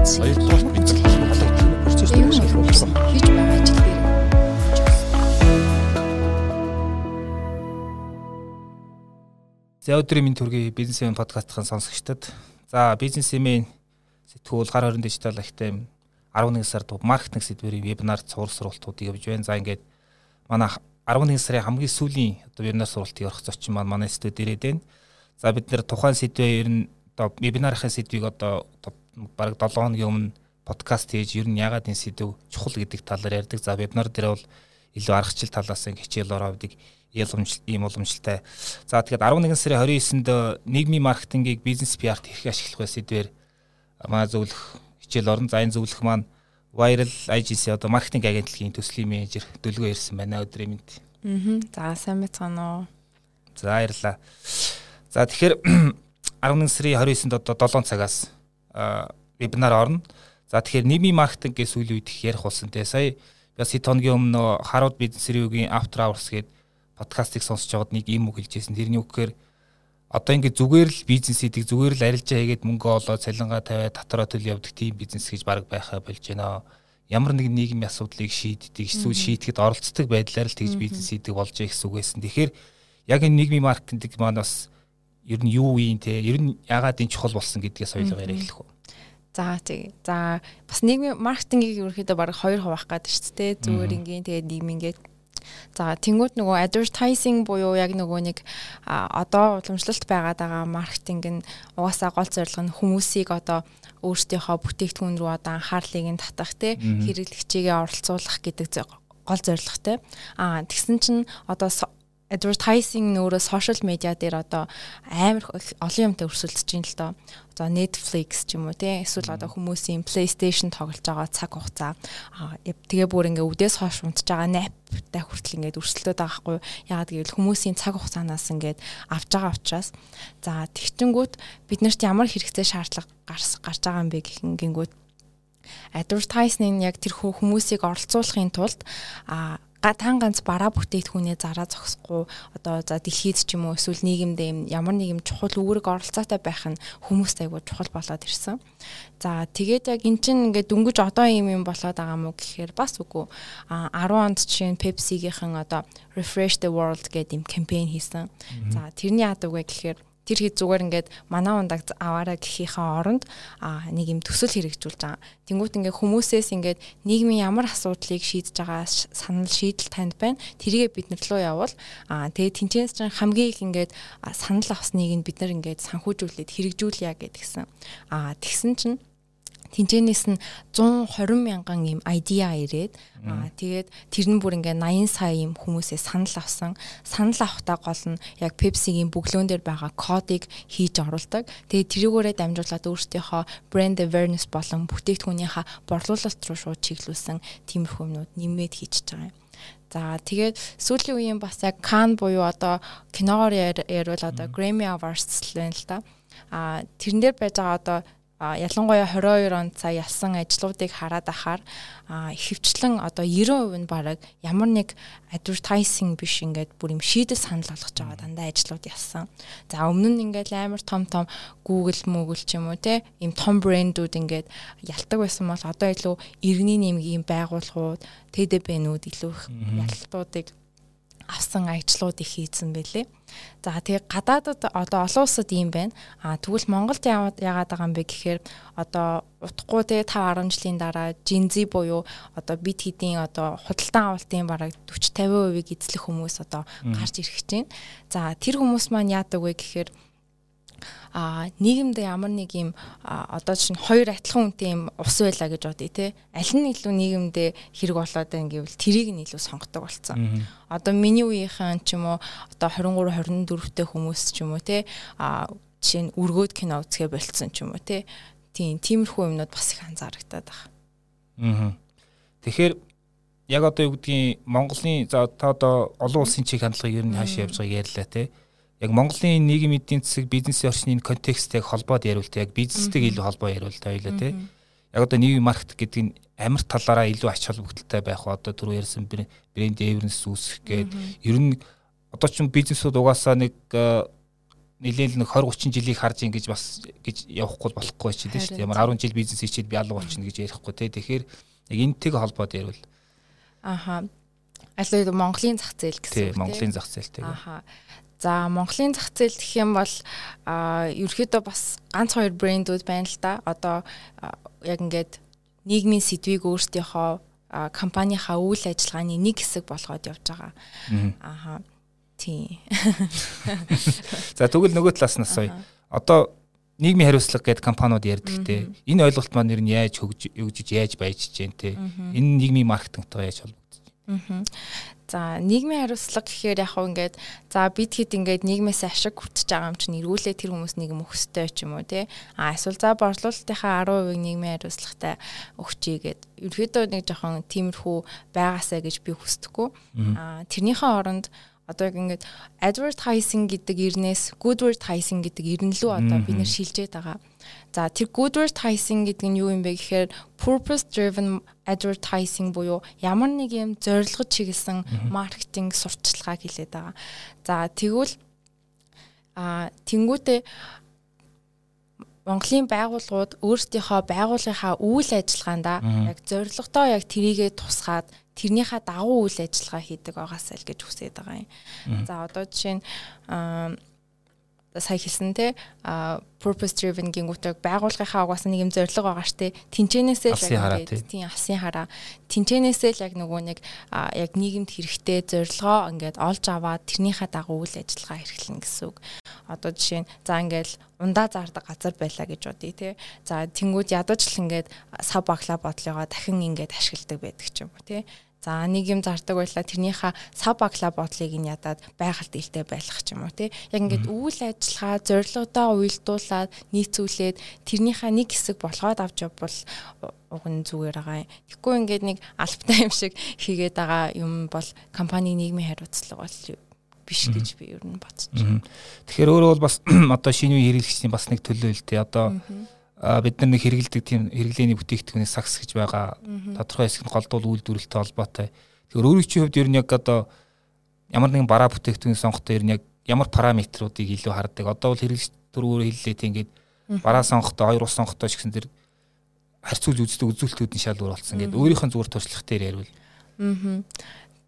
бизнес Хоёрдугаар бид нар холбоотой процесс хийж байгаа ажил дээр. За өдрийн минь төргийн бизнесмен подкастын сонсогчдод. За бизнесмен сэтгүүл гар хорин дижитал ахтай 11 сард маркетинг сэдвэрийн вебинар цуврал сургалтуудыг явж байна. За ингээд манай 11 сарын хамгийн сүүлийн одоо вебинар сургалтыг орох зочин маань манай студид ирээд байна. За бид нэр тухайн сэдвээ ер нь одоо вебинарын сэдвийг одоо бараг 7 хоногийн өмнө подкаст хийж ер нь ягаад энэ сэдв чухал гэдэг талаар ярьдаг. За вебинар дээр бол илүү аргачлал талаас нь хичээл ороод ялгамжлалт ийм уламжлалтай. За тэгэхээр 11 сарын 29-нд нийгмийн маркетингийг бизнес PR-т хэрхэн ашиглах вэ сэдвээр маа зөвлөх хичээл орон. За энэ зөвлөх маань Viral Agency одоо маркетинг агентлагийн төслийн менежер Дөлгөө ирсэн байна өдрийн мэнд. Аа. За сайн байцгаана уу. За баярлалаа. За тэгэхээр 11 сарын 29-нд одоо 7 цагаас вебинар орно. За тэгэхээр нийгмийн маркетинг гэсэн сүүлийн үед их ярих болсон те. Сая бас хэд хоногийн өмнө Harvard Business Review-гийн After Hours гэдэг подкастыг сонсож байгаад нэг юм үг хэлжсэн. Тэрний үг гэхээр одоо ингэ зүгээр л бизнес хийдэг, зүгээр л арилжаа хийгээд мөнгө олоод цалингаа тавиад татраа төл явдаг тийм бизнес гэж баг байхаа болж байна. Ямар нэгэн нийгмийн асуудлыг шийддэг, эсвэл шийдэхэд оролцдог байдлаар л тэгж бизнес хийдэг болж байгаа гэсэн үг байсан. Тэгэхээр яг энэ нийгмийн маркетинг маань бас ер нь юу юм те, ер нь ягаад энэ чухал болсон гэдгээс ойлгоо яриа хэлэх үү. За тий. За бас нийгмийн маркетингийг ерөөхдөө баг хоёр хуваах гэдэг шүү дээ. Зүгээр ингийн тэгээд нийгмингээд За тэнгууд нөгөө advertising буюу яг нөгөө нэг одоо уламжлалт байгаад байгаа маркетинг нь угаасаа гол зорилго нь хүмүүсийг одоо өөрсдийнхөө бүтээгдэхүүн рүү одоо анхаарлыг нь татах те хэрэглэгчийгээ оролцуулах гэдэг гол зорилготой. Аа тэгсэн чинь одоо advertising нөөрэө social media дээр одоо амар олон юмтай өрсөлдөж байна л доо. Одоо Netflix ч юм уу тий? эсвэл одоо хүмүүсийн PlayStation тоглож байгаа цаг хугацаа. Тэгээ бүр ингээ үдээс хойш унтж байгаа наптай хүртэл ингээд өрсөлдөд байгаа хгүй. Яагаад гэвэл хүмүүсийн цаг хугацаанаас ингээд авч байгаа учраас. За тэгчингүүд биднэрт ямар хэрэгцээ шаардлага гарч гарч байгаа юм бэ гихэнгингүүд advertising яг тэр хүмүүсийг оролцуулахын тулд а тан ганц бараа бүтээгдэхүүнээ зараа зогсохгүй одоо за дэлхийд ч юм уу эсвэл нийгэмд ямар нэгэн чухал үүрэг оролцоотой байх нь хүмүүст айгүй чухал болоод ирсэн. За тэгээд яг эн чинь ингээд дөнгөж одоо юм юм болоод байгаа мó гэхээр бас үгүй. А 10 онд чинь Pepsi-гийнхэн одоо Refresh the World гэдэг юм кампайн хийсэн. За тэрний яадаг вэ гэхээр тэр хэд зүгээр ингээд манай ундаг аваараа гэхийнхаа оронд нэг юм төсөл хэрэгжүүлж байгаа. Тэнгүүт ингээд хүмүүсээс ингээд нийгмийн ямар асуудлыг шийдэж байгаа санал шийдэл танд байна. Тэргээ бид нар руу явуул. А тэгээд тэнцэнс чинь хамгийн их ингээд санал авсныг нь бид нар ингээд санхүүжүүлээд хэрэгжүүлъя гэдгсэн. А тэгсэн чинь тэнцэнээс нь 120 мянган юм айдиа ирээд аа тэгээд тэр нь бүр ингээ 80 сая юм хүмүүсээс санал авсан. Санал авахтаа гол нь яг Pepsi-гийн бөглөөн дээр байгаа кодыг хийж оруулдаг. Тэгээд тэрүүгээрээ дамжуулаад өөрсдийнхөө брэнд awareness болон бүтээгдэхүүнийхаа борлуулалт руу шууд чиглүүлсэн тиймэрхүү юмнууд нэмээд хийчихэж байгаа юм. За тэгээд сүүлийн үеийн бас яг Cannes буюу одоо киногоор ярил одоо Grammy Awards л байна л да. А тэрэн дээр байж байгаа одоо ялангуяа 22 онд сая ялсан ажлуудыг хараад ахаар ихэвчлэн одоо 90% нь бараг ямар нэг advertising биш ингээд бүр юм шийдэл санал болгож байгаа дандаа ажлууд ялсан. За өмнө нь ингээд амар том том Google Moogle ч юм уу те ийм том брэндүүд ингээд ялдаг байсан бол одоо илүү иргэний нэмгийн байгууллагууд TDB-нүүд илүү их ялтуудыг авсан ажлууд их хийцэн байлээ. За тэгээ гадаадад одоо олон улсад ийм байна. А тэгвэл Монголд яагаад байгаа юм бэ гэхээр одоо утгагүй тэгээ 5 10 жилийн дараа Жинзи буюу одоо бид хэдийн одоо худалдан авалтын бараг 40 50% эзлэх хүмүүс одоо гарч ирэх гэж байна. За тэр хүмүүс маань яадаг вэ гэхээр а нийгэмд ямар нэг юм одоо чинь хоёр адилхан үнэтэй юм ус байла гэж бодъё те аль нь илүү нийгэмд хэрэг болоод байна гэвэл тэрийг нь илүү сонгодог болсон. Одоо миний үеийнхэн ч юм уу одоо 23 24-тэй хүмүүс ч юм уу те а жишээ нь өргөөд кино үзгээ болцсон ч юм уу те тийм тиймэрхүү юмнууд бас их анзаарагдаад байна. Аа. Тэгэхээр яг одоо юу гэдгийг Монголын за та одоо олон улсын чиг хандлагыг ер нь хаашаа явж байгааг ярьлаа те яг Монголын нийгэм эдийн засаг бизнесийн орчны контексттэй холбоод яриулт яг бизнестэй илүү холбоо яриул тавилаа тий. Яг одоо нийгмийн маркет гэдэг нь амар талаараа илүү ач холбогдолтой байх ба одоо түрүү ярьсан брэнд эвернс үүсгэх гээд ер нь одоо ч бизнесүүд угаасаа нэг нэлээд нэг 20 30 жилийг харж ингэж бас гэж явахгүй болохгүй ч тийм шүү дээ. Ямар 10 жил бизнес хийчихэд би алга болчихно гэж ярихгүй тий. Тэгэхээр яг энтэйг холбоод ярил. Аха. Аль Монголын зах зээл гэсэн. Тий, Монголын зах зээлтэй. Аха. За Монголын зах зээл гэх юм бол ерөөхдөө бас ганц хоёр брэндүүд байна л да. Одоо яг ингээд нийгмийн сэдвийг өөрсдийнхөө компанийнхаа үйл ажиллагааны нэг хэсэг болгоод явж байгаа. Аха. Тийм. За тэгвэл нөгөө талаас нь сая одоо нийгмийн хариуцлага гэдэг компаниуд ярьдаг те. Энэ ойлголт маань ер нь яаж хөгжиж яаж баяжж जैन те. Энэ нийгмийн маркетингтайгаа яаж холбогдож байна? За нийгмийн хариуцлага гэхээр яг хөө ингээд за бид хэд ингээд нийгмээс ашиг хүртэж байгаа юм чинь эргүүлээ тэр хүмүүс нийгэм өгөхтэй ч юм уу тий. А эсвэл за борлуулалтынхаа 10% нийгмийн хариуцлагатай өгчий гэд ерөөдөө нэг жоохон тиймэрхүү байгаасаа гэж би хүсдэггүй. А тэрнийхээ оронд одоо яг ингээд advertising гэдэг ирнээс good advertising гэдэг ирнэлүү одоо бид нэр шилжээд байгаа. За тэр good advertising гэдэг нь юу юм бэ гэхээр purpose driven advertising буюу ямар нэг юм зорилгод чиглэсэн маркетинг сурталчилгааг хэлээд байгаа. За тэгвэл а тэнгуүтээ Монголын байгууллагууд өөрсдийнхөө байгууллагынхаа үйл ажиллагаанда яг зорилготой яг тэрийгэ тусгаад тэрнийхээ дагуу үйл ажиллагаа хийдэг байгаасаа л гэж хүсэж байгаа юм. За одоо жишээ нь сая хэлсэн те purpose driven гингүүтэй байгууллагынхаа угаасаа нэг юм зорилго байгаа штэ тэнчэнээсээ л яг тийм алсын хараа тэнчэнээсээ л яг нөгөө нэг яг нийгэмд хэрэгтэй зорилгоо ингээд олж аваад тэрнийхээ дагуу үйл ажиллагаа эрхлэнэ гэсэн үг. Одоо жишээ нь за ингээд ундаа зардаг газар байлаа гэж бодъё те. За тэнгууд ядаж л ингээд сав баглаа бодлогоо дахин ингээд ашигладаг байдаг ч юм уу те. За нэг юм зардаг байлаа тэрнийхээ сав багла бодлыг нь ядаад байгальд илтэй байлгах ч юм уу тий. Яг ингээд үйл ажиллагаа зорилгодоо уйлдуулаад нийцүүлээд тэрнийхээ нэг хэсэг болгоод авч явбал уг нь зүгээр байгаа юм. Тэгэхгүй ингээд нэг албатай юм шиг хийгээд байгаа юм бол компани нийгмийн хариуцлага бол биш гэж би ер нь байна. Тэгэхээр өөрөө бол бас одоо шинэ үеийн хэрэглэгчдийн бас нэг төлөө л дээ. Одоо бид нар нэг хэрэгэлдэг тийм хэрэглээний бүтээгдэхүүний сакс гэж байгаа тодорхой хэсэг нь голдуул үйлдвэрлэлтэй холбоотой. Тэгэхээр өөрийн чинь хувьд ер нь яг одоо ямар нэгэн бараа бүтээгдэхүүний сонгохдоо ер нь яг ямар параметруудыг илүү хардаг. Одоо бол хэрэглэгч дөрвөөр хэллээ тийм ингээд бараа сонгохдоо хоёр ус сонгохдоо ч гэсэн тэр харьцуулж үздэг үзүүлэлтүүд нь шал өөр болсон. Ингээд өөрийнх нь зүгээр туршлах дээр ярил. Аа.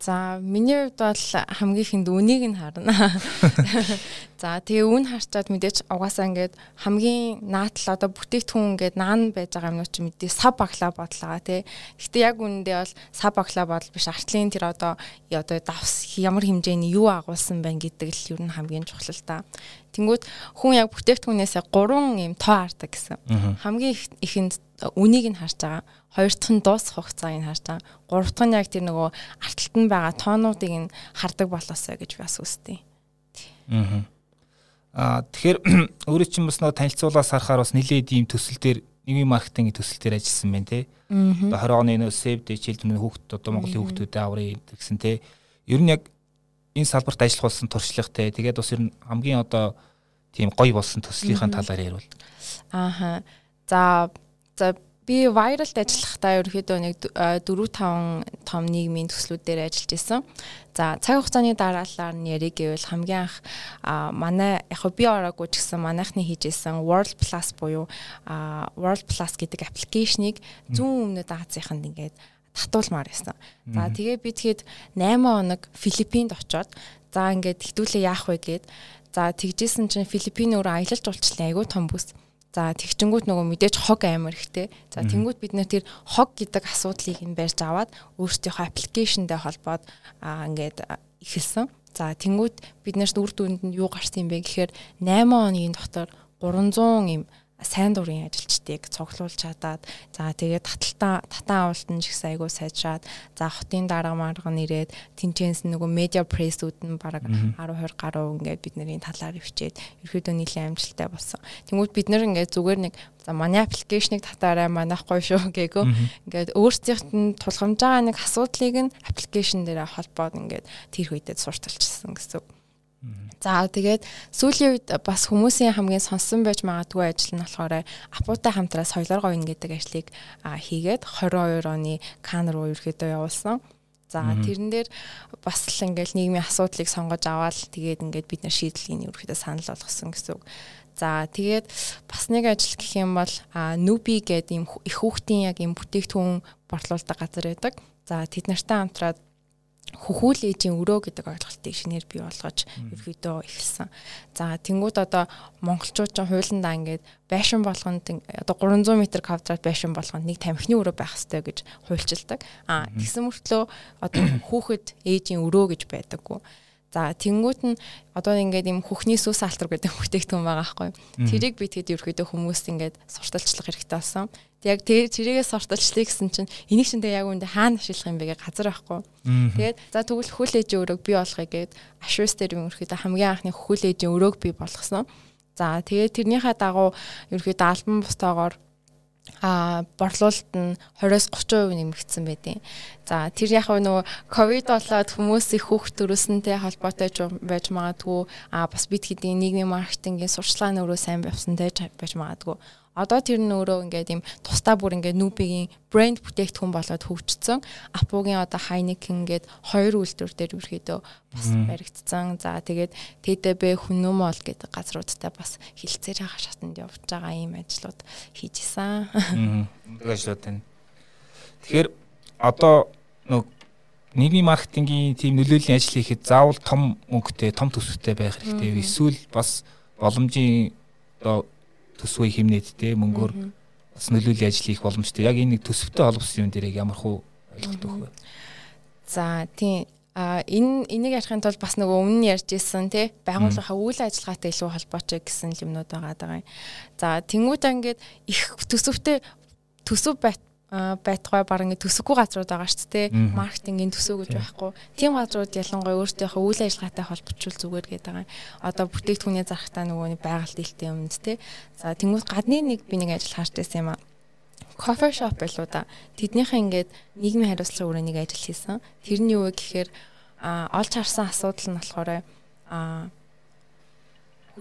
За миний хувьд бол хамгийн ихэнд үнийг нь харна. За тэгээ үн харчаад мэдээч угаасаа ингээд хамгийн наатал одоо бүтээгдэхүүн ингээд наан байж байгаа юмнууд чи мэдээ сав баглаа бодлоо тий. Гэтэ яг үнэндээ бол сав баглаа бодол биш артлын тэр одоо одоо давс ямар хэмжээний юу агуулсан байна гэдэг л ер нь хамгийн чухал та. Тэнгүүд хүн яг бүтээгдэхүүнээсээ 3 юм тоо хардаг гэсэн. Хамгийн ихэнд үнийг нь харж байгаа хоёр дахь нь дуусах хугацааг нь харж байгаа. Гурав дахь нь яг тэр нөгөө арталт нь байгаа тоонуудыг нь хардаг болоосоо гэж бас үстэй. Аа. Тэгэхээр өөрөө чинь бас нөгөө танилцуулаас харахаар бас нэлээд ийм төсөл дээр нийгмийн маркетингийн төсөл дээр ажилласан байна те. Одоо 20 оны нөө Save the Children хүүхд одоо Монголын хүүхдүүдэд аврыг гэсэн те. Ер нь яг энэ салбарт ажиллах болсон туршлагатай. Тэгээд бас ер нь хамгийн одоо тийм гоё болсон төслийнхэн талаар ярил. Ааха. За за би вайралд ажиллахдаа ерөөхдөө нэг 4 5 том нийгмийн төслүүд дээр ажиллаж исэн. За цаг хугацааны дараалалаар нь яриг гэвэл хамгийн анх манай яг би ороогүй ч гэсэн манайхны хийжсэн World Plus буюу World Plus гэдэг аппликейшнийг зүүн өмнөд Азийнханд ингээд татуулмаар байсан. За тэгээ би тэгэхэд 8 хоног Филиппинд очоод за ингээд хитүүлээ яах вэ гээд за тэгжсэн чинь Филиппин өөр аялал жуулчлалын айгүй том бүс. За тэгчингүүт нөгөө мэдээж хог амар ихтэй. За тэнгүүт бид нэр тэр хог гэдэг асуудлыг нь барьж аваад өөрсдийнхөө аппликейшндээ холбоод аа ингээд ихэлсэн. За тэнгүүт бид нарт үр дүнд нь юу гарсан юм бэ гэхээр 8 хоногийн дотор 300 юм сайн дурын ажилчдыг цуглуулж чадаад за тэгээд таталтаа татан авалтан ч гэсэн айгуу сайжраад за хотын дарга марга нэрээд тэнцэнс нөгөө медиа прессүүд нь бараг 10 20 гаруй ингээд бидний талаар өвчээд ерөөдөө нийлэн амжилттай болсон. Тэнгүүд бид нэр ингээд зүгээр нэг за манай аппликейшнийг татаарай манайхгүй шүү гээгөө ингээд өөрсдийнх нь тулгамж байгаа нэг асуудлыг нь аппликейшн дээр холбоод ингээд тэр үедээ сурталчилсан гэсэн үг. За тэгээд сүүлийн үед бас хүмүүсийн хамгийн сонсон байж магадгүй ажил нь болохоор апуутай хамтраа соёлоор говьно гэдэг ажлыг хийгээд 22 оны Кан руу ерөөдөө явуулсан. За тэрэн дээр бас л ингээл нийгмийн асуудлыг сонгож аваад тэгээд ингээд бид нар шийдлийг ерөөхдөө санал болгосон гэсэн үг. За тэгээд бас нэг ажил гэх юм бол Nubi гэдэг ийм их хүүхдийн яг ийм бүтээгдэхүүн борлуулдаг газар байдаг. За тэд нартай хамтраад хөхүүл ээжийн өрөө гэдэг ойлголтыг шинээр бий болгож ерөөдөө эхэлсэн. За тэнгууд одоо монголчууд ч хуулиндаа ингээд байшин болгонд одоо 300 м квадрат байшин болгонд нэг тамхины өрөө байх ёстой гэж хуульчилдаг. А тэгсэн мөртлөө одоо хүүхэд ээжийн өрөө гэж байдаггүй. За тэнгуут нь одоо ингээд юм хөхний сүс алтар гэдэг бүтээгдэхүүн байгаа байхгүй. Тэрийг би тэгэд ерөөдөө хүмүүс ингээд сурталчлах хэрэгтэй болсон. Яг тэр тэрийгээ сурталчлаа гэсэн чинь энийг чинь яг үүндээ хаана ашиглах юм бэ гэх газар байхгүй. Тэгээд за тэгвэл хөл ээжийн өрөөг бий болгоё гэд ашуус дээр ерөөдөө хамгийн анхны хөл ээжийн өрөөг бий болгосон. За тэгээд тэрнийхээ дагуу ерөөдөө альбом бустаагаар а борлуулалт нь 20-30% нэмэгдсэн байдیں۔ За тэр яг нөгөө ковид болоод хүмүүс их хүүхд төрөснөнтэй холбоотой байж магадгүй а бас бид хэдийн нийгмийн маркетингийн сурчлагын өрөө сайн явсантай байж магадгүй Одоо тэр нь өөрөө ингээд юм тусдаа бүр ингээд Нүбигийн брэнд бүтээгдэхүүн болоод хөгжсөн. Апугийн одоо Heineken гээд хоёр үйлдвэр дээр ерөөдөө бас баригдсан. За тэгээд TDB Хүнүмол гэдэг газруудтай бас хилцээр байгаа шатанд явж байгаа ийм ажлууд хийж исэн. Мундаг ажлууд байна. Тэгэхээр одоо нэг нийгмийн маркетингийн тийм нөлөөллийн ажил хийхэд заавал том мөнгөтэй, том төсөвтэй байх хэрэгтэй. Эсвэл бас боломжийн одоо төсвөө хэмнээдтэй мөнгөөр бас нөлөөллийн ажил хийх боломжтой. Яг энэ нэг төсөвтэй холбосон юм дээр ямар хуу ойлголт өгөх вэ? За тийм А энэ энийг ярихын тулд бас нөгөө өмнө нь ярьж ирсэн тий байгууллагын үйл ажиллагаатай илүү холбоотой гэсэн юмнууд байгаа даа. За тэнгуүдээ ингээд их төсөвтэй төсөв байтугай ингэ төсөггүй газрууд байгаа шүү дээ. Маркетингийн төсөв гэж байхгүй. Тийм газрууд ялангуяа өөртөөхөө үйл ажиллагаатай холбочвол зүгээр гэдэг байгаа. Одоо бүтээгдэхүүний зархтаа нөгөө байгальд илтэй юмд те. За тэнгуут гадны нэг би нэг ажил хаарч байсан юм аа кофе шоп байлуу да. Тэднийхээ ингээд нийгмийн хариуцлага өрөөнийг ажил хийсэн. Тэр нь юу вэ гэхээр а олж харсан асуудал нь болохоор а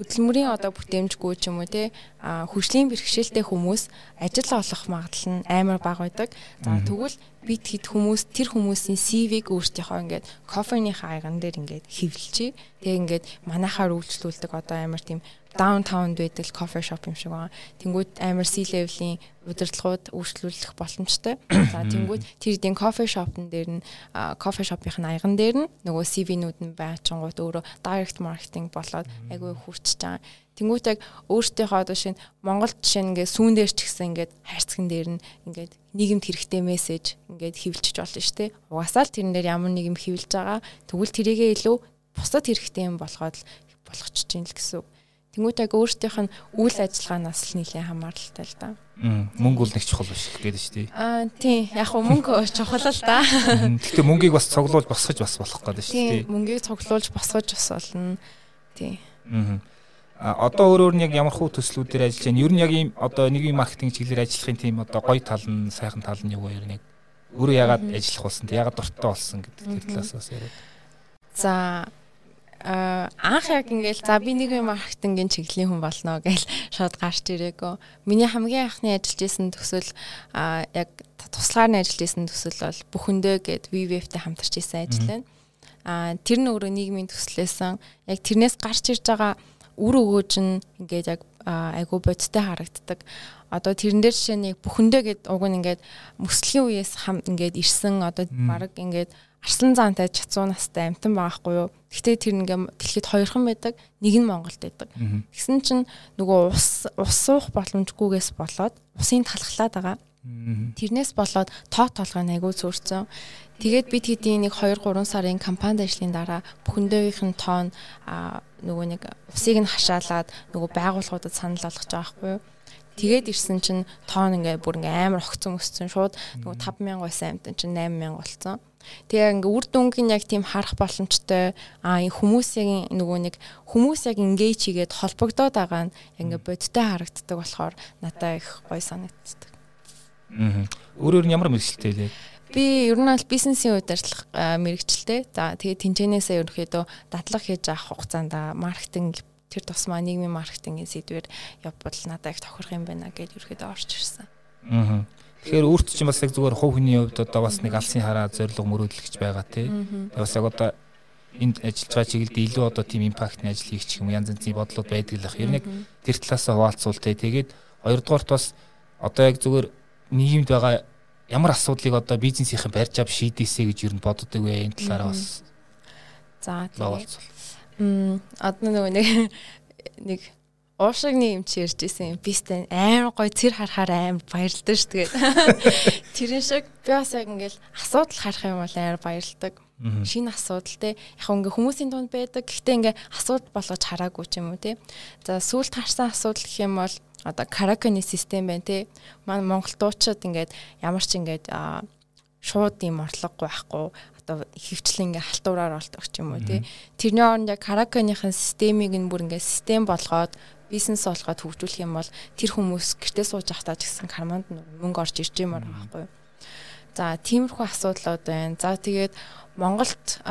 хөдөлмөрийн одоо бүтээмжгүй ч юм уу те хөгжлийн бэрхшээлтэй хүмүүс ажил олох магадлал нь амар бага байдаг. За тэгвэл бид хэд хүмүүс тэр хүмүүсийн CV-г өөртөөхөө ингээд кофеныхаа аяган дээр ингээд хэвлэлчээ. Тэгээ ингээд манахаар үйлчлүүлдэг одоо амар тийм даунтаунд байдаг кофе шоп юм шиг байгаа. Тэнгүүд амар C level-ийн удирдлагууд үйлчлүүлэх боломжтой. За тэнгүүд тэр эдийн кофе шопн дээр нь кофе шопын аяган дээр нь нөгөө CV-нүүд нь байчингууд өөрөө direct marketing болоод айгүй хүрчиж байгаа. Тэнгүүт яг өөртөөхөө одоо шинэ Монгол жишээ нь ингээд сүүн дээр ч гэсэн ингээд хайрцаган дээр нь ингээд нийгэмд хэрэгтэй мессеж ингээд хэвлжиж болно шүү дээ. Угасаал тэрэн дээр ямар нэг юм хэвлж байгаа. Тэгвэл тэрийгээ илүү бусдад хэрэгтэй юм болгоод болгочихж юм л гэсэн үг. Тэнгүүт яг өөртөөх нь үйл ажиллагаанаас л нэлээд хамааралтай л да. Мөнгө бол нэг чухал биш гэдэг шүү дээ. Аа тийм яг хөө мөнгө чухал л да. Гэхдээ мөнгийг бас цуглуулж босгож бас болох гэдэг шүү дээ. Тийм мөнгийг цуглуулж босгож бас болно. Тийм. Аа одоо өөрөөр нь яг ямар хуу төслүүдээр ажиллаж байна? Ер нь яг ийм одоо нэг юм маркетинг чиглэлээр ажиллахын тийм одоо гоё тал нь сайхан тал нь юу вэ? Яг өөрөө ягаад ажиллах болсон? Ягаад дуртай болсон гэдэг тэр талаас бас яриад. За анх яг ингээл за би нэг юм маркетингийн чиглэлийн хүн болно гэж шууд гарч ирээгүй. Миний хамгийн анхны ажиллаж исэн төсөл яг туслахаар нь ажиллаж исэн төсөл бол бүхэндээ гэд VVF-тэй хамтарч исэн ажил байна. А тэр нь өөрөө нийгмийн төслөөсөн. Яг тэрнээс гарч ирж байгаа үр өгөөж нь ингээд яг айгу бодтой харагддаг. Одоо тэрэн дээр жишээ нь бүхэндээ гэд уг нь ингээд мөслийн үеэс хам ингээд ирсэн одоо баг ингээд арслан заантай чацуу настай амтан байгаахгүй юу. Гэхдээ тэр ингээм дэлхийд хоёрхан байдаг. Нэг нь Монголд байдаг. Тэгсэн чинь нөгөө ус ус суух боломжгүйгээс болоод усын талхлаад байгаа. Тэрнээс болоод тоо толгой айгүй зөрчсөн. Тэгээд бид хэдийн нэг 2 3 сарын кампанид ажлын дараа бүхэндөөгийнх нь тоон нөгөө нэг усыг нь хашаалаад нөгөө байгууллагуудад санал болгож байгаа байхгүй юу? Тэгээд ирсэн чинь тоон ингээ бүр ингээ амар огцон өссөн шууд нөгөө 5000 байсан амтан чинь 8000 болцсон. Тэгээ ингээ үр дүнг нь яг тийм харах боломжтой а хүмүүсийн нөгөө нэг хүмүүс яг ингээ чигээд холбогдоод байгаа нь ингээ бодтой харагддаг болохоор надад их гоё санагддаг. Аа. Өөрөөр нь ямар мэрэгчлээ лээ? Би ер нь аль бизнесийн үед ажиллах мэрэгчлээ. За тэгээ тэнцэнээсээ ерөөхдөө дадлаг хийж авах хугацаанд маркетинг тэр тусмаа нийгмийн маркетингийн сэдвэр явбал надад их тохирох юм байна гэж ерөөхдөө орж ирсэн. Аа. Тэгэхээр өөрт чинь бас яг зүгээр хувь хүний хувьд одоо бас нэг алсын хараа зориг мөрөөдөл гэж байгаа тий. Бас яг одоо энд ажиллаж байгаа чиглэлд илүү одоо тийм импактны ажил хийх ч юм янз янзын бодлууд байдаг л ах. Ер нь яг тэр талаасаа хуваалцуул тий. Тэгээд хоёрдугаарт бас одоо яг зүгээр нийгэмд байгаа ямар асуудлыг одоо бизнесийнхэн барьж ав шийдээсэ гэж ер нь боддог вэ энэ талаараа бас За тэгээд м одоо нөгөө нэг нэг уушигны юм чи ярьж исэн бистэй амар гоё цэр харахаар амар баярлдаг ш тэгээд тэрэн шиг би бас яг ингээл асуудал харах юм бол амар баярлдаг шинэ асуудал те. Яг ингээ хүмүүсийн дунд байдаг. Гэхдээ ингээ асуудал болгож хараагүй ч юм уу те. За сүүлд харсан асуудал гэх юм бол одоо караканы систем байна те. Маань монгол дуучид ингээд ямар ч ингээд шууд юм орлогогүй байхгүй. Одоо хөвчлэн ингээ халтураар болдог ч юм уу тий тэрний оронд яг караканыхын системийг нь бүр ингээ систем болгоод бизнес болгоод хөгжүүлэх юм бол тэр хүмүүс гэртээ сууж ахтаа ч гэсэн карманд мөнгө орж ирж юмар байгаа байхгүй. За тиймэрхүү асуудлууд байна. За тэгээд Монголд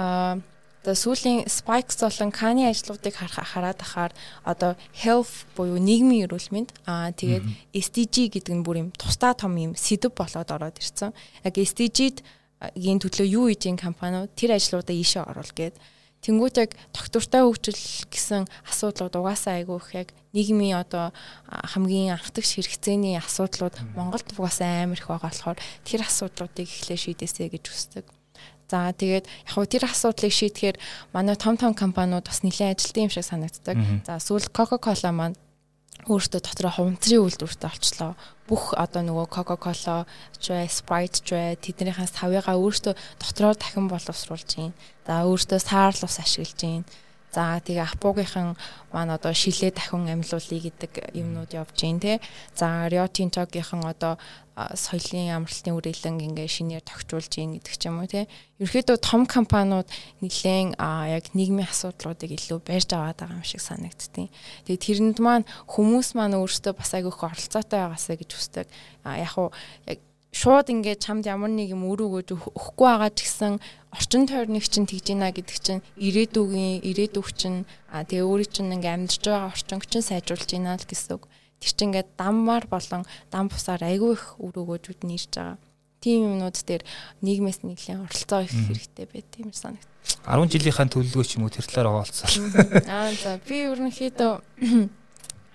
одоо сүүлийн spikes болон каны ажлуудыг хараад ахаар одоо health буюу нийгмийн эрүүл мэнд аа тэгээд SDG гэдэг нь бүр юм тусдаа том юм сэдв болоод ороод ирсэн. Яг SDG-д гийн төлөө юу хийж ин компаниуд тэр ажлуудаа ийшээ оруул гээд Тэнгүүт яг доктортой хөгжил гэсэн асуудлууд угаасаа айгүй их яг нийгмийн одоо хамгийн анхдагч хэрэгцээний асуудлууд Монголд угаасаа амар их байгаа болохоор тэр асуудлуудыг эхлээ шийдээсэй гэж хүсдэг. За тэгээд яг хөө тэр асуудлыг шийдэхээр манай том том компаниуд бас нэлээд ажилтсан юм шиг санагддаг. За сүүл Coca-Cola маань өөртөө дотроо хуванцрын үйлдвэртэй болчлоо. Бүх одоо нөгөө Coca-Cola Sprite тэднийхээс тавыгаа өөртөө дотроо дахин боловсруулж гин. За өөртөө саарл ус ашиглаж гин. За тэгээ Апугийнхан маань одоо шилээ дахин амьлуулъя гэдэг юмнууд явж гин те. За Rio Tinto-гийнхан одоо соёлын амралтын үрэлэн ингээ шинээр тохижуулж гин гэдэг ч юм уу те. Ерөөхдөө том компаниуд нэлээд яг нийгмийн асуудлуудыг илүү барьж аваад байгаа юм шиг санагдтiin. Тэгээ тэрэнд маань хүмүүс маань өөрсдөө бас айгүйх оролцоотой байгаасаа гэж хүсдэг. Яг уу яг шууд ингээд чамд ямар нэг юм өрөөгөөж өгөхгүй байгаа ч гэсэн орчин тойрныг чинь тэгж ийна гэдэг чинь ирээдүгийн ирээдүг чинь а тэгээ өөрийн чинь ингээд амьдарч байгаа орчинг чинь сайжруулж ийна л гэсэн үг. Тэр чинь ингээд даммаар болон дам бусаар айгүй их өрөөгөөжүүд нь ирж байгаа. Тийм юмнууд дээр нийгмээс нэлээд оролцоо их хэрэгтэй байт юм санагд. 10 жилийнхаа төлөвлөгөө ч юм уу тэр талаар хуваалцсан. Аа за би ерөнхийдөө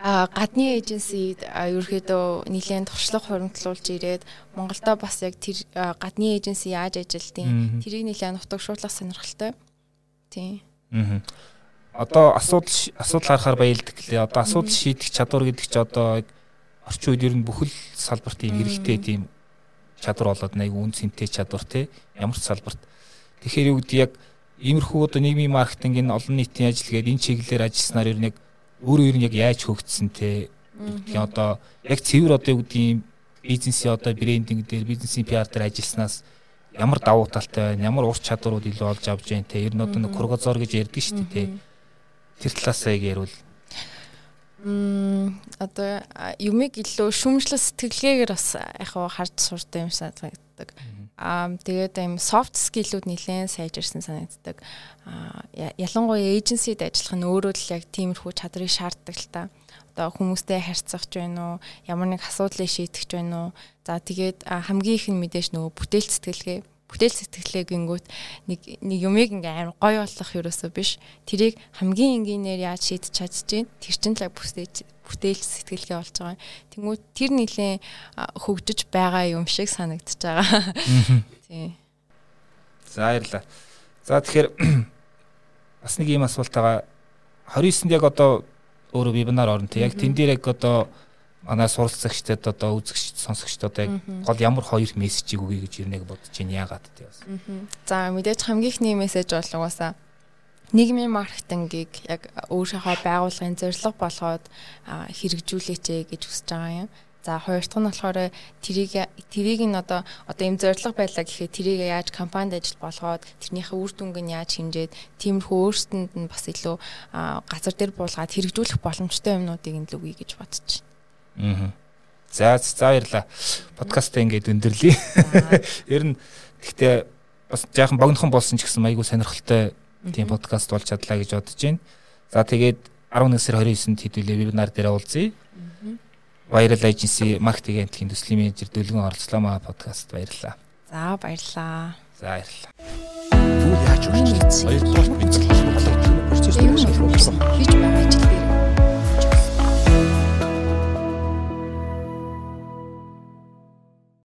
гадны эйженсид ерөөхдөө нэлээд туршлага хуримтлуулж ирээд Монголдо бас яг тэр гадны эйженси яаж ажилтیں۔ Тэрийг нэлээд нутагшуулах сонирхолтой. Тийм. Аа. Одоо асуудал асуудал харахаар баялдаг лээ. Одоо асуудал шийдэх чадвар гэдэг чи одоо орчин үед ер нь бүхэл салбарт ийм хэрэгтэй тийм чадвар болоод нэг үн цэнтэй чадвар те ямар ч салбарт. Тэгэхээр юу гэдэг яг иймэрхүү одоо нийгмийн маркетинг энэ олон нийтийн ажил гэдэг энэ чиглэлээр ажилласнаар ер нь өөрөө ер нь яг яаж хөгжсөн те? Гэдгийг одоо яг цэвэр одоо юу гэдгийг бизнесийн одоо брендинг дээр бизнесийн PR дээр ажилласнаас ямар давуу талтай байна ямар ур чадварууд илүү олж авч байна те? Ер нь одоо нэг кургазор гэж ярьдаг шүү дээ те. Тэр талаасаа яг ярил Мм одоо юмыг илүү шүмжлэл сэтгэлгээгээр бас яг харж сурдаг юм санагддаг. Аа тэгээд юм soft skill-үүд нэлээд сайжирсан санагддаг. Аа ялангуяа эйженсид ажиллах нь өөрөө л яг тиймэрхүү чадрыг шаарддаг л та. Одоо хүмүүстэй харьцах ч байна уу, ямар нэг асуудлыг шийдэх ч байна уу. За тэгээд хамгийн их нь мэдээж нөгөө бүтээл сэтгэлгээ бүтээл сэтгэлээ гингүүт нэг нэг юмыг ингээ амар гоё болох ерөөсөө биш. Тэрийг хамгийн энгийнээр яаж шийдэж чадчих чинь тэр чинь л бүтээл бүтээл сэтгэлгээ болж байгаа. Тэнгүүд тэр нилийн хөгжиж байгаа юм шиг санагдчихж байгаа. Тийм. За баярлаа. За тэгэхээр бас нэг ийм асуулт байгаа. 29-нд яг одоо өөрөө вебинар орно те. Яг тэн дээр яг одоо манай суралцагчдад одоо үзэгч сонсогчдод яг гол ямар хоёр мессежийг өгье гэж ирнэг бодож байна яагаад тий бас. За мэдээж хамгийн ихний мессеж бол угаасаа нийгмийн маркетингийг яг өөрийнхөө байгууллагын зорилго болгоод хэрэгжүүлээч гэж хүсэж байгаа юм. За хоёр дахь нь болохоор тэрийг тэрийг нь одоо одоо юм зорилго байлаа гэхэд тэрийг яаж компанид ажил болгоод тэрнийхээ үр дүнг нь яаж хинжээд тиймэрхүү өөрсдөнд нь бас илүү газар дээр буулгаад хэрэгжүүлэх боломжтой юмнуудыг нь л үгүй гэж байна. Аа. За за баярлаа. Подкастаа ингээд өндөрлөе. Ер нь гэхдээ бас жаахан богинохон болсон ч гэсэн айгүй сонирхолтой тийм подкаст болж чадлаа гэж бодож байна. За тэгээд 11 сар 29-нд хэдүүлээ вебинар дээр уулзъя. Viral Agency маркетинг агентлагийн төслийн менежер Дөлгөн оролцлоо маа подкаст баярлалаа. За баярлаа. За баярлалаа. Юу яаж үргэлжлэх? Хоёрдугаар бицэл холбогдох процесс үүсгэх болсон. Хийж байгаа ажил